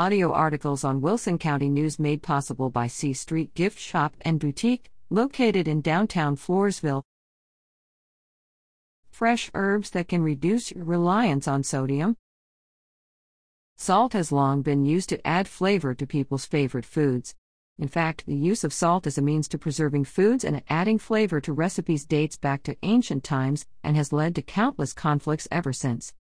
audio articles on Wilson County News made possible by C Street Gift Shop and Boutique, located in downtown Floresville. Fresh herbs that can reduce your reliance on sodium. Salt has long been used to add flavor to people's favorite foods. In fact, the use of salt as a means to preserving foods and adding flavor to recipes dates back to ancient times and has led to countless conflicts ever since.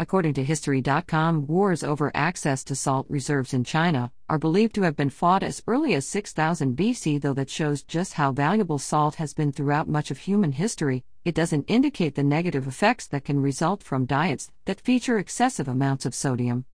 According to History.com, wars over access to salt reserves in China are believed to have been fought as early as 6000 BC, though that shows just how valuable salt has been throughout much of human history. It doesn't indicate the negative effects that can result from diets that feature excessive amounts of sodium.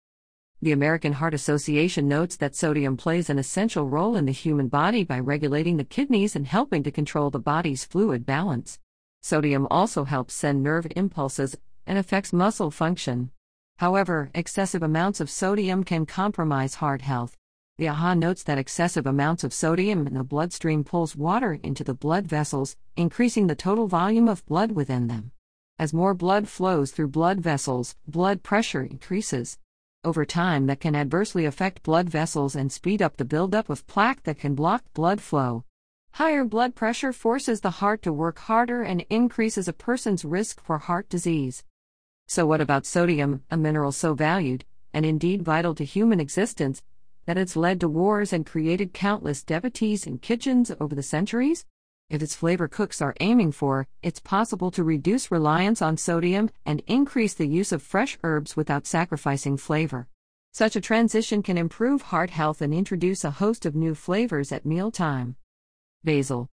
The American Heart Association notes that sodium plays an essential role in the human body by regulating the kidneys and helping to control the body's fluid balance. Sodium also helps send nerve impulses and affects muscle function. However, excessive amounts of sodium can compromise heart health. The AHA notes that excessive amounts of sodium in the bloodstream pulls water into the blood vessels, increasing the total volume of blood within them. As more blood flows through blood vessels, blood pressure increases. Over time, that can adversely affect blood vessels and speed up the buildup of plaque that can block blood flow. Higher blood pressure forces the heart to work harder and increases a person's risk for heart disease. So, what about sodium, a mineral so valued, and indeed vital to human existence, that it's led to wars and created countless devotees in kitchens over the centuries? If its flavor cooks are aiming for, it's possible to reduce reliance on sodium and increase the use of fresh herbs without sacrificing flavor. Such a transition can improve heart health and introduce a host of new flavors at mealtime. Basil.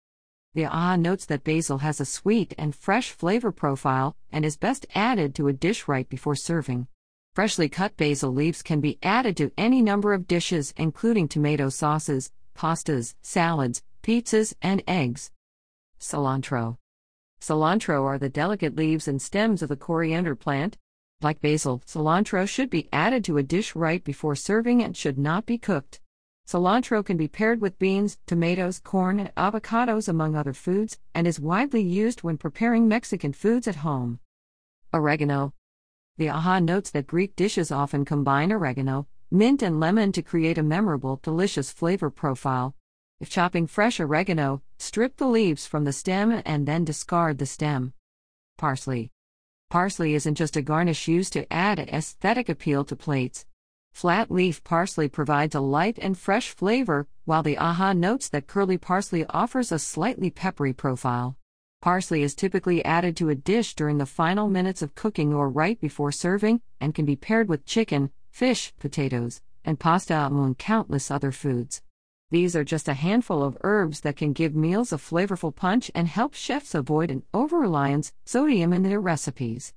The AHA notes that basil has a sweet and fresh flavor profile and is best added to a dish right before serving. Freshly cut basil leaves can be added to any number of dishes, including tomato sauces, pastas, salads, pizzas, and eggs. Cilantro. Cilantro are the delicate leaves and stems of the coriander plant. Like basil, cilantro should be added to a dish right before serving and should not be cooked. Cilantro can be paired with beans, tomatoes, corn, and avocados, among other foods, and is widely used when preparing Mexican foods at home. Oregano. The AHA notes that Greek dishes often combine oregano, mint, and lemon to create a memorable, delicious flavor profile. If chopping fresh oregano, strip the leaves from the stem and then discard the stem. Parsley. Parsley isn't just a garnish used to add aesthetic appeal to plates. Flat leaf parsley provides a light and fresh flavor, while the AHA notes that curly parsley offers a slightly peppery profile. Parsley is typically added to a dish during the final minutes of cooking or right before serving, and can be paired with chicken, fish, potatoes, and pasta among countless other foods. These are just a handful of herbs that can give meals a flavorful punch and help chefs avoid an over reliance sodium in their recipes.